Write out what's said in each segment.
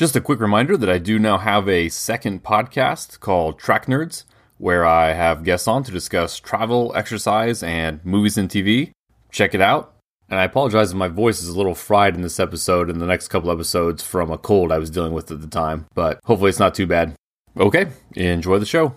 Just a quick reminder that I do now have a second podcast called Track Nerds, where I have guests on to discuss travel, exercise, and movies and TV. Check it out. And I apologize if my voice is a little fried in this episode and the next couple episodes from a cold I was dealing with at the time, but hopefully it's not too bad. Okay, enjoy the show.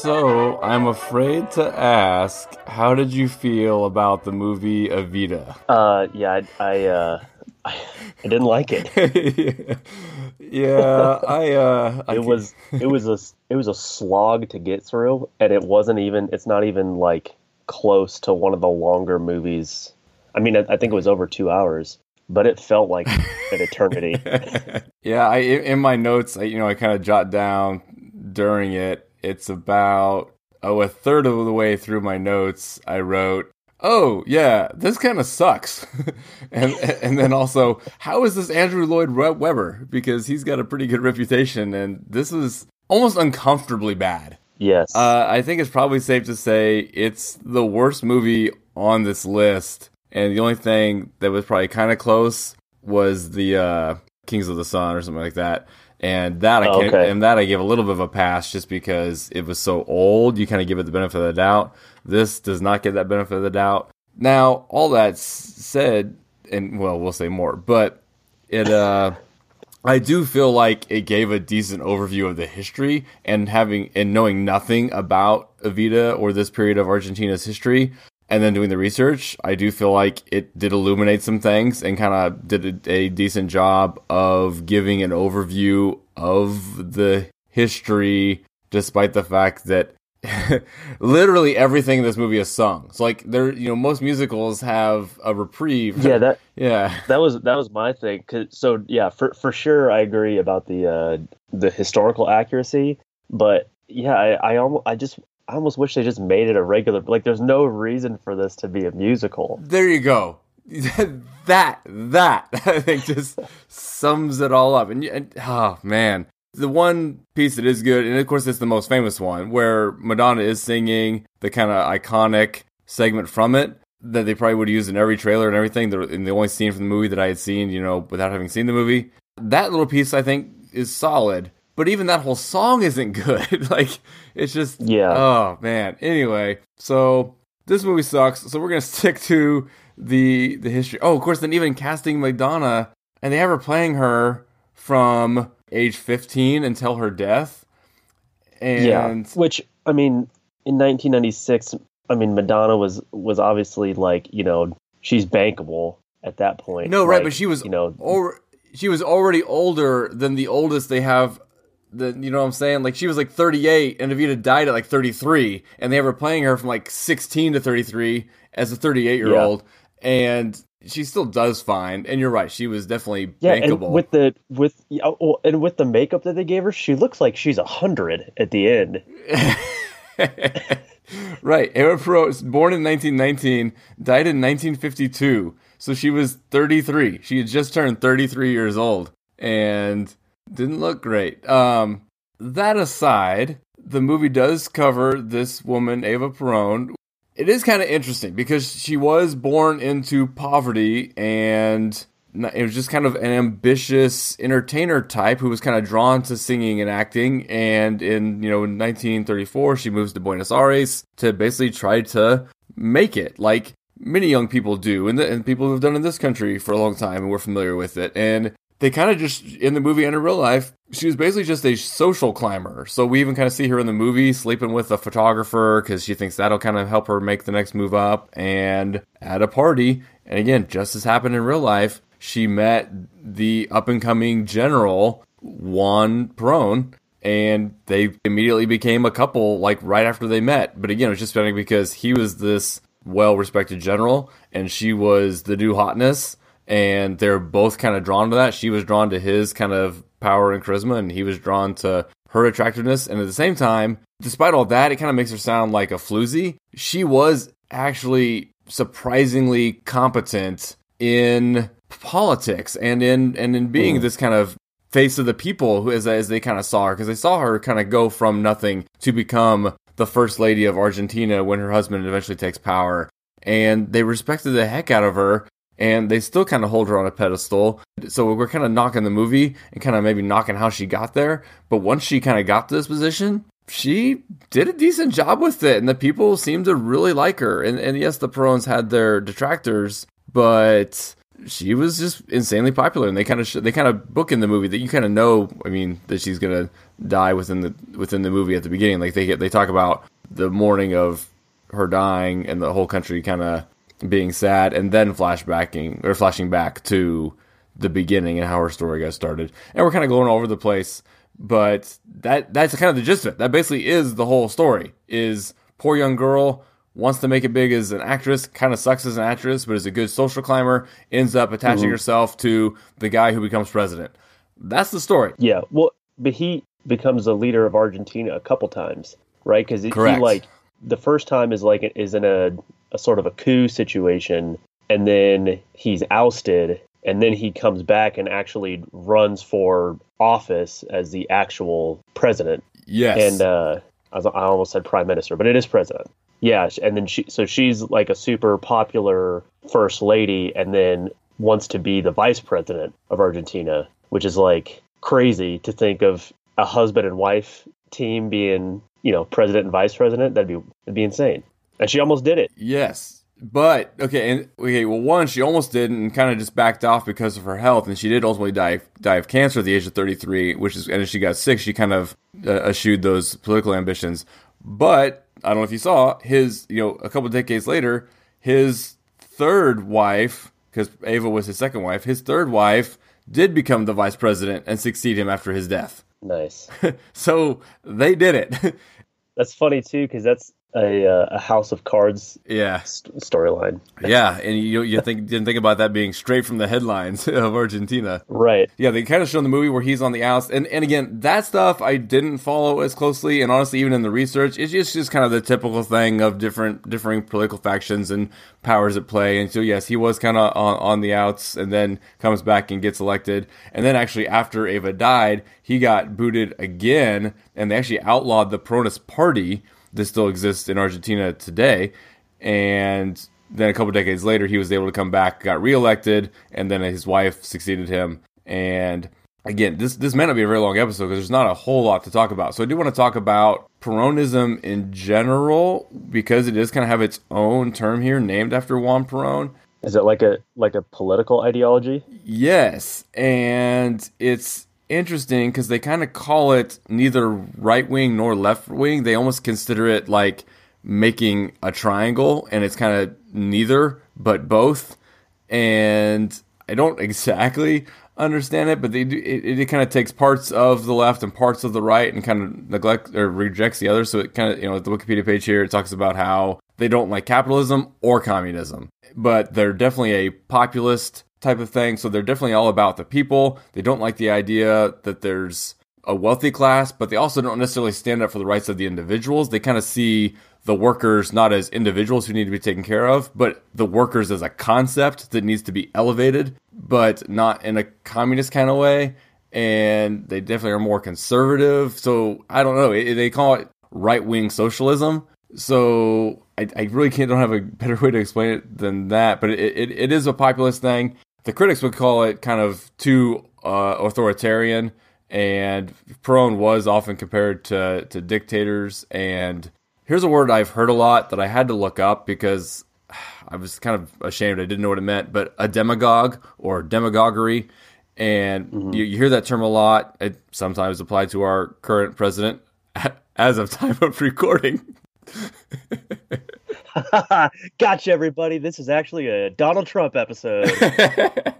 So, I'm afraid to ask, how did you feel about the movie Evita? Uh, yeah, I, I, uh, I, didn't like it. yeah, I, uh, I it was, it was a, it was a slog to get through, and it wasn't even, it's not even like close to one of the longer movies. I mean, I, I think it was over two hours, but it felt like an eternity. yeah, I, in my notes, I, you know, I kind of jot down during it it's about oh a third of the way through my notes I wrote oh yeah this kind of sucks. And and then also how is this Andrew Lloyd Webber? Because he's got a pretty good reputation and this was almost uncomfortably bad. Yes. Uh, I think it's probably safe to say it's the worst movie on this list and the only thing that was probably kind of close was the uh, Kings of the Sun or something like that and that I can, okay. and that I give a little bit of a pass just because it was so old. You kind of give it the benefit of the doubt. This does not get that benefit of the doubt. Now, all that said, and well, we'll say more, but it, uh, I do feel like it gave a decent overview of the history and having and knowing nothing about Evita or this period of Argentina's history and then doing the research, I do feel like it did illuminate some things and kind of did a, a, decent job of giving an overview of the history, despite the fact that literally everything in this movie is sung. So like there, you know, most musicals have a reprieve. Yeah, that yeah, that was that was my thing. So yeah, for for sure, I agree about the uh, the historical accuracy, but yeah, I I almost I just I almost wish they just made it a regular. Like, there's no reason for this to be a musical. There you go. that that I think just sums it all up. And, and oh man, the one piece that is good, and of course it's the most famous one, where Madonna is singing the kind of iconic segment from it that they probably would use in every trailer and everything. In the only scene from the movie that I had seen, you know, without having seen the movie. That little piece I think is solid but even that whole song isn't good. like it's just yeah. Oh man. Anyway, so this movie sucks. So we're gonna stick to the the history. Oh, of course. Then even casting Madonna, and they have her playing her from age fifteen until her death. And yeah, which I mean, in 1996, I mean Madonna was was obviously like you know she's bankable at that point. No, right, but she was you know. Or, she was already older than the oldest they have the you know what I'm saying? Like she was like 38 and Evita died at like 33 and they were playing her from like 16 to 33 as a 38 year old and she still does fine and you're right she was definitely yeah, bankable. And with the with oh, and with the makeup that they gave her she looks like she's a 100 at the end. right. Eva Peron was born in 1919, died in 1952. So she was 33. She had just turned 33 years old and didn't look great. Um, that aside, the movie does cover this woman, Ava Peron. It is kind of interesting because she was born into poverty and it was just kind of an ambitious entertainer type who was kind of drawn to singing and acting. And in, you know, in 1934, she moves to Buenos Aires to basically try to make it like many young people do and, the, and people who've done in this country for a long time and we're familiar with it. And they kind of just in the movie and in real life, she was basically just a social climber. So we even kind of see her in the movie sleeping with a photographer because she thinks that'll kind of help her make the next move up. And at a party, and again, just as happened in real life, she met the up and coming general Juan Perón, and they immediately became a couple like right after they met. But again, it was just funny because he was this well respected general and she was the new hotness and they're both kind of drawn to that. She was drawn to his kind of power and charisma, and he was drawn to her attractiveness. And at the same time, despite all that, it kind of makes her sound like a floozy. She was actually surprisingly competent in politics and in and in being mm. this kind of face of the people who as, as they kind of saw her because they saw her kind of go from nothing to become the first lady of Argentina when her husband eventually takes power and they respected the heck out of her and they still kind of hold her on a pedestal. So we're kind of knocking the movie and kind of maybe knocking how she got there. But once she kind of got to this position, she did a decent job with it, and the people seemed to really like her. And, and yes, the Perones had their detractors, but she was just insanely popular, and they kind of sh- they kind of book in the movie that you kind of know. I mean, that she's gonna die within the within the movie at the beginning. Like they they talk about the morning of her dying and the whole country kind of being sad, and then flashbacking or flashing back to the beginning and how her story got started. And we're kind of going all over the place, but that that's kind of the gist of it. That basically is the whole story. Is poor young girl wants to make it big as an actress, kind of sucks as an actress, but is a good social climber, ends up attaching mm-hmm. herself to the guy who becomes president. That's the story. Yeah, well, but he becomes the leader of Argentina a couple times, right? Because he, he like the first time is like is in a a sort of a coup situation, and then he's ousted, and then he comes back and actually runs for office as the actual president. Yes. And uh, I, almost said prime minister, but it is president. Yeah, and then she so she's like a super popular first lady, and then wants to be the vice president of Argentina, which is like crazy to think of a husband and wife team being you know president and vice president. That'd be that'd be insane and she almost did it. Yes, but okay, and okay. Well, one, she almost did, and kind of just backed off because of her health, and she did ultimately die die of cancer at the age of thirty three. Which is, and as she got sick, she kind of uh, eschewed those political ambitions. But I don't know if you saw his, you know, a couple decades later, his third wife, because Ava was his second wife, his third wife did become the vice president and succeed him after his death. Nice. so they did it. that's funny too, because that's a, uh, a House of Cards yeah st- storyline. Yeah, and you you think didn't think about that being straight from the headlines of Argentina, right? Yeah, they kind of show in the movie where he's on the outs, and and again that stuff I didn't follow as closely, and honestly, even in the research, it's just just kind of the typical thing of different differing political factions and powers at play. And so yes, he was kind of on, on the outs, and then comes back and gets elected, and then actually after Ava died, he got booted again, and they actually outlawed the Peronist Party this still exists in Argentina today. And then a couple decades later, he was able to come back, got reelected, and then his wife succeeded him. And again, this this may not be a very long episode because there's not a whole lot to talk about. So I do want to talk about Peronism in general because it does kind of have its own term here, named after Juan Perón. Is it like a like a political ideology? Yes, and it's interesting because they kind of call it neither right wing nor left wing. They almost consider it like making a triangle, and it's kind of neither but both. And I don't exactly understand it, but they do, it, it kind of takes parts of the left and parts of the right and kind of neglect or rejects the other. So it kind of, you know, the Wikipedia page here, it talks about how they don't like capitalism or communism, but they're definitely a populist type of thing. So they're definitely all about the people. They don't like the idea that there's a wealthy class, but they also don't necessarily stand up for the rights of the individuals. They kind of see the workers not as individuals who need to be taken care of, but the workers as a concept that needs to be elevated, but not in a communist kind of way. And they definitely are more conservative. So I don't know. They call it right wing socialism. So I, I, really can't don't have a better way to explain it than that. But it, it, it is a populist thing the critics would call it kind of too uh, authoritarian, and Perón was often compared to, to dictators. And here's a word I've heard a lot that I had to look up because I was kind of ashamed. I didn't know what it meant, but a demagogue or demagoguery. And mm-hmm. you, you, hear that term a lot. It sometimes applied to our current president as of time of recording. gotcha, everybody. This is actually a Donald Trump episode.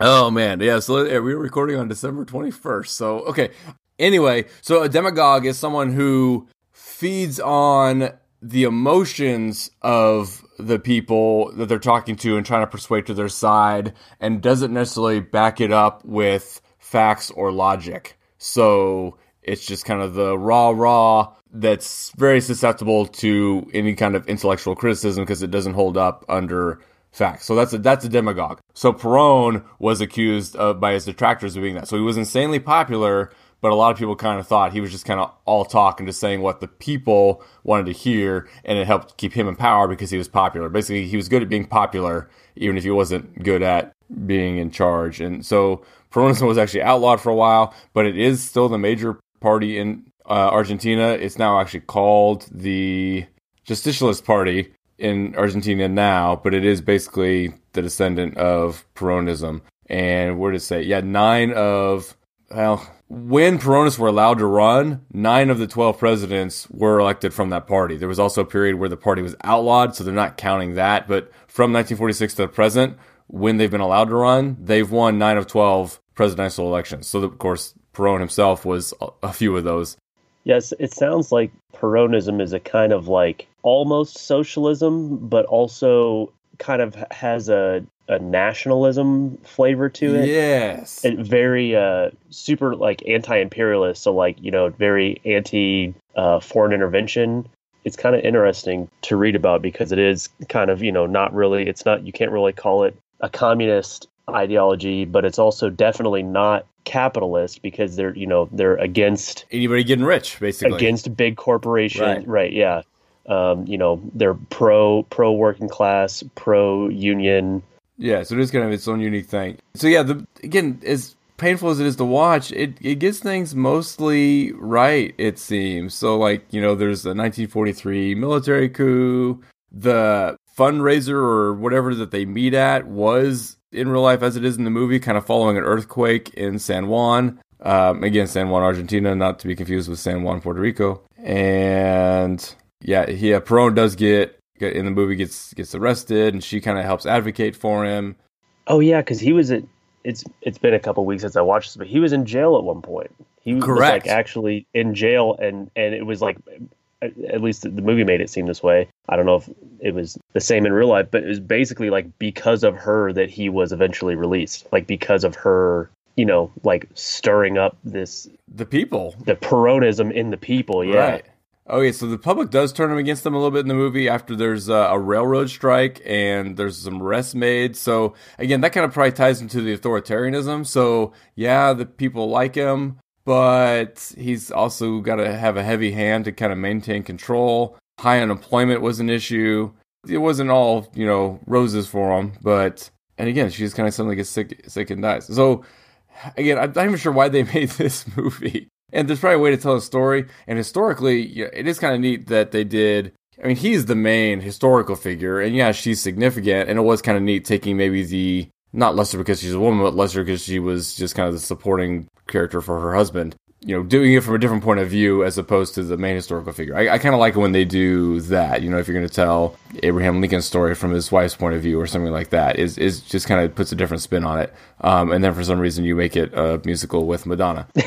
oh man, yeah. So we were recording on December twenty first. So okay. Anyway, so a demagogue is someone who feeds on the emotions of the people that they're talking to and trying to persuade to their side and doesn't necessarily back it up with facts or logic. So it's just kind of the raw, raw that's very susceptible to any kind of intellectual criticism because it doesn't hold up under facts. So that's a that's a demagogue. So Perón was accused of, by his detractors of being that. So he was insanely popular, but a lot of people kind of thought he was just kind of all talk and just saying what the people wanted to hear, and it helped keep him in power because he was popular. Basically, he was good at being popular, even if he wasn't good at being in charge. And so Peronism was actually outlawed for a while, but it is still the major party in uh, Argentina. It's now actually called the Justicialist Party in Argentina now, but it is basically the descendant of Peronism. And where did it say? Yeah, nine of, well, when Peronists were allowed to run, nine of the 12 presidents were elected from that party. There was also a period where the party was outlawed, so they're not counting that. But from 1946 to the present, when they've been allowed to run, they've won nine of 12 presidential elections. So, of course, Peron himself was a few of those. Yes, it sounds like Peronism is a kind of like almost socialism, but also kind of has a, a nationalism flavor to it. Yes. It very uh, super like anti-imperialist, so like you know very anti uh, foreign intervention. It's kind of interesting to read about because it is kind of you know not really. It's not you can't really call it a communist ideology, but it's also definitely not capitalist because they're you know they're against anybody getting rich basically. against big corporations. Right, right yeah. Um, you know they're pro pro working class pro union. Yeah so it is kind of its own unique thing. So yeah the again as painful as it is to watch it it gets things mostly right it seems. So like you know there's the 1943 military coup the fundraiser or whatever that they meet at was in real life as it is in the movie, kind of following an earthquake in San Juan. Um, again, San Juan, Argentina, not to be confused with San Juan, Puerto Rico. And yeah, he, uh, Peron does get in the movie gets gets arrested, and she kind of helps advocate for him. Oh yeah, because he was at it's it's been a couple weeks since I watched this, but he was in jail at one point. He Correct. was like actually in jail, and and it was like at least the movie made it seem this way. I don't know if it was the same in real life, but it was basically like because of her that he was eventually released. Like because of her, you know, like stirring up this the people, the Peronism in the people. Yeah. Right. Okay, so the public does turn him against them a little bit in the movie after there's a, a railroad strike and there's some arrests made. So again, that kind of probably ties into the authoritarianism. So yeah, the people like him, but he's also got to have a heavy hand to kind of maintain control. High unemployment was an issue. It wasn't all, you know, roses for him, but and again, she just kind of suddenly gets sick, sick and dies. So again, I'm not even sure why they made this movie. And there's probably a way to tell a story. And historically, it is kind of neat that they did. I mean, he's the main historical figure, and yeah, she's significant. And it was kind of neat taking maybe the not lesser because she's a woman, but lesser because she was just kind of the supporting character for her husband. You know, doing it from a different point of view as opposed to the main historical figure. I, I kind of like it when they do that. You know, if you're going to tell Abraham Lincoln's story from his wife's point of view or something like that, is is just kind of puts a different spin on it. Um, and then for some reason you make it a musical with Madonna.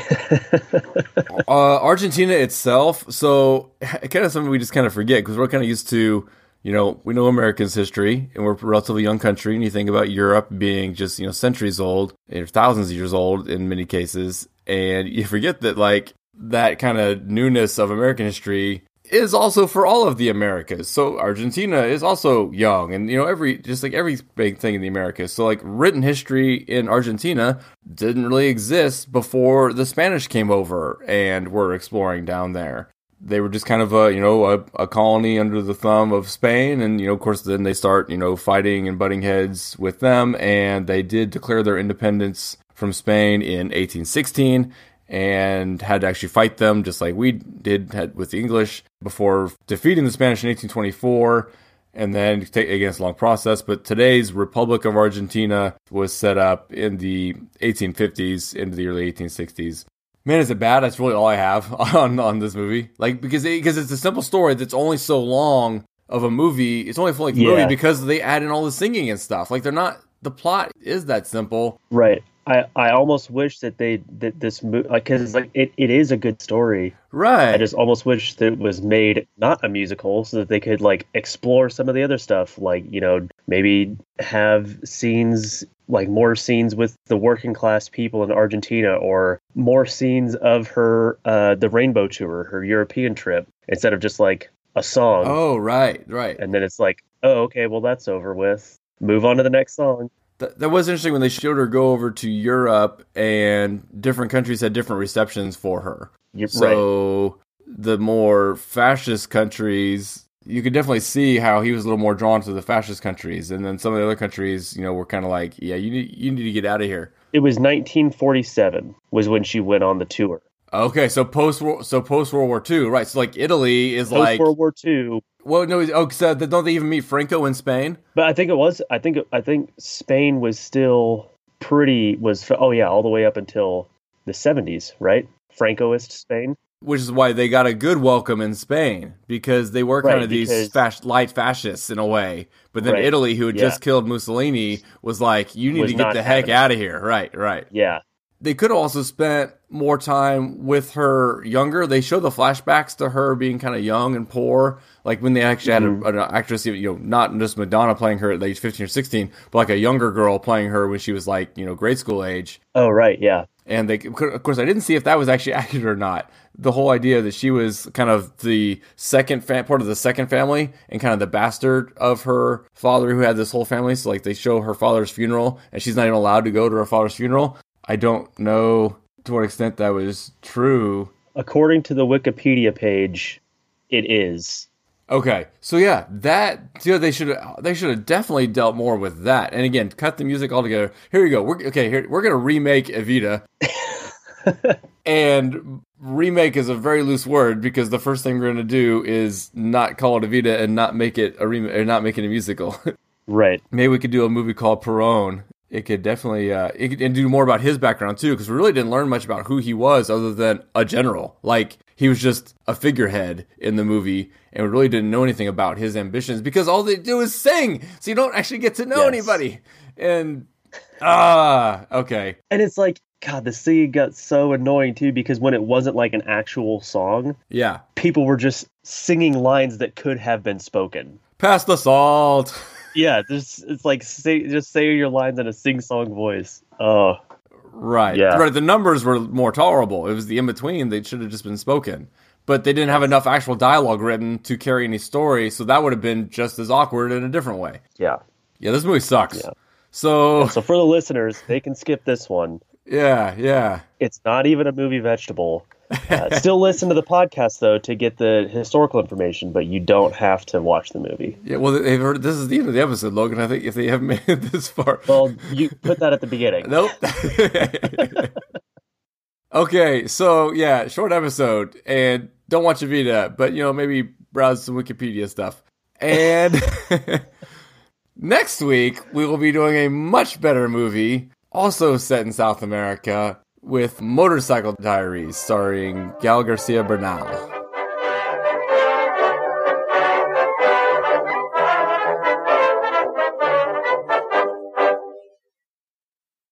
uh, Argentina itself, so kind of something we just kind of forget because we're kind of used to you know, we know America's history and we're a relatively young country. And you think about Europe being just, you know, centuries old or thousands of years old in many cases. And you forget that, like, that kind of newness of American history is also for all of the Americas. So Argentina is also young and you know every just like every big thing in the Americas. So like written history in Argentina didn't really exist before the Spanish came over and were exploring down there they were just kind of a you know a, a, colony under the thumb of Spain, and you know of course then they start you know fighting and butting heads with them, and they did declare their independence from Spain in 1816 and had to actually fight them just like we did with the English before defeating the Spanish in 1824 and then take against a long process. But today's Republic of Argentina was set up in the 1850s into the early 1860s. Man, is it bad? That's really all I have on on this movie. Like because it, because it's a simple story that's only so long of a movie. It's only full length yeah. movie because they add in all the singing and stuff. Like they're not the plot is that simple. Right. I, I almost wish that they that this movie because like it, it is a good story. Right. I just almost wish that it was made not a musical so that they could like explore some of the other stuff like you know maybe have scenes like more scenes with the working class people in Argentina or more scenes of her uh the rainbow tour her European trip instead of just like a song. Oh right right. And then it's like oh okay well that's over with. Move on to the next song That, that was interesting when they showed her go over to Europe and different countries had different receptions for her. You're right. So the more fascist countries, you could definitely see how he was a little more drawn to the fascist countries, and then some of the other countries, you know, were kind of like, yeah, you need you need to get out of here. It was 1947 was when she went on the tour. Okay, so post so post World War II, right? So like Italy is Post like, World War II. Well, no, oh, so uh, don't they even meet Franco in Spain? But I think it was. I think. I think Spain was still pretty. Was oh yeah, all the way up until the 70s, right? Francoist Spain. Which is why they got a good welcome in Spain because they were kind Right, of these fas- light fascists in a way. But then Right, Italy, who had yeah. just killed Mussolini, was like, "You need Was to get the heck out of here!" Right, right. Yeah. They could have also spent more time with her younger. They show the flashbacks to her being kind of young and poor, like when they actually had Mm-hmm. a, an actress, you know, not just Madonna playing her at age fifteen or sixteen, but like a younger girl playing her when she was like, you know, grade school age. Oh right. Yeah. And they, of course, I didn't see if that was actually accurate or not. The whole idea that she was kind of the second fa- part of the second family and kind of the bastard of her father who had this whole family. So, like, they show her father's funeral and she's not even allowed to go to her father's funeral. I don't know to what extent that was true. According to the Wikipedia page, it is. Okay, so yeah, that know, they should they should have definitely dealt more with that. And again, cut the music altogether. Here you go. We're okay. Here we're gonna remake Evita, and remake is a very loose word because the first thing we're gonna do is not call it Evita and not make it a remake or not make it a musical. Right. Maybe we could do a movie called Perón. It could definitely uh, it could, and do more about his background too, because we really didn't learn much about who he was other than a general. Like he was just a figurehead in the movie, and we really didn't know anything about his ambitions because all they do is sing, so you don't actually get to know Yes. anybody. And ah, okay, And it's like, God, the singing got so annoying too because when it wasn't like an actual song, yeah, people were just singing lines that could have been spoken. pass the salt. Yeah, just it's like say, just say your lines in a sing-song voice. Oh, Right. Yeah. Right. The numbers were more tolerable. It was the in between. They should have just been spoken. But they didn't have enough actual dialogue written to carry any story, so that would have been just as awkward in a different way. yeah. Yeah, this movie sucks. Yeah. So So for the listeners, they can skip this one. yeah, yeah. It's not even a movie vegetable. Uh, still listen to the podcast though to get the historical information, but you don't have to watch the movie. Yeah, well, they've heard this is the end of the episode, Logan. I think if they haven't made it this far, Well, you put that at the beginning. nope. okay, so yeah, short episode, and don't watch Evita, but you know maybe browse some Wikipedia stuff. And next week we will be doing a much better movie, also set in South America, with Motorcycle Diaries, starring Gael Garcia Bernal.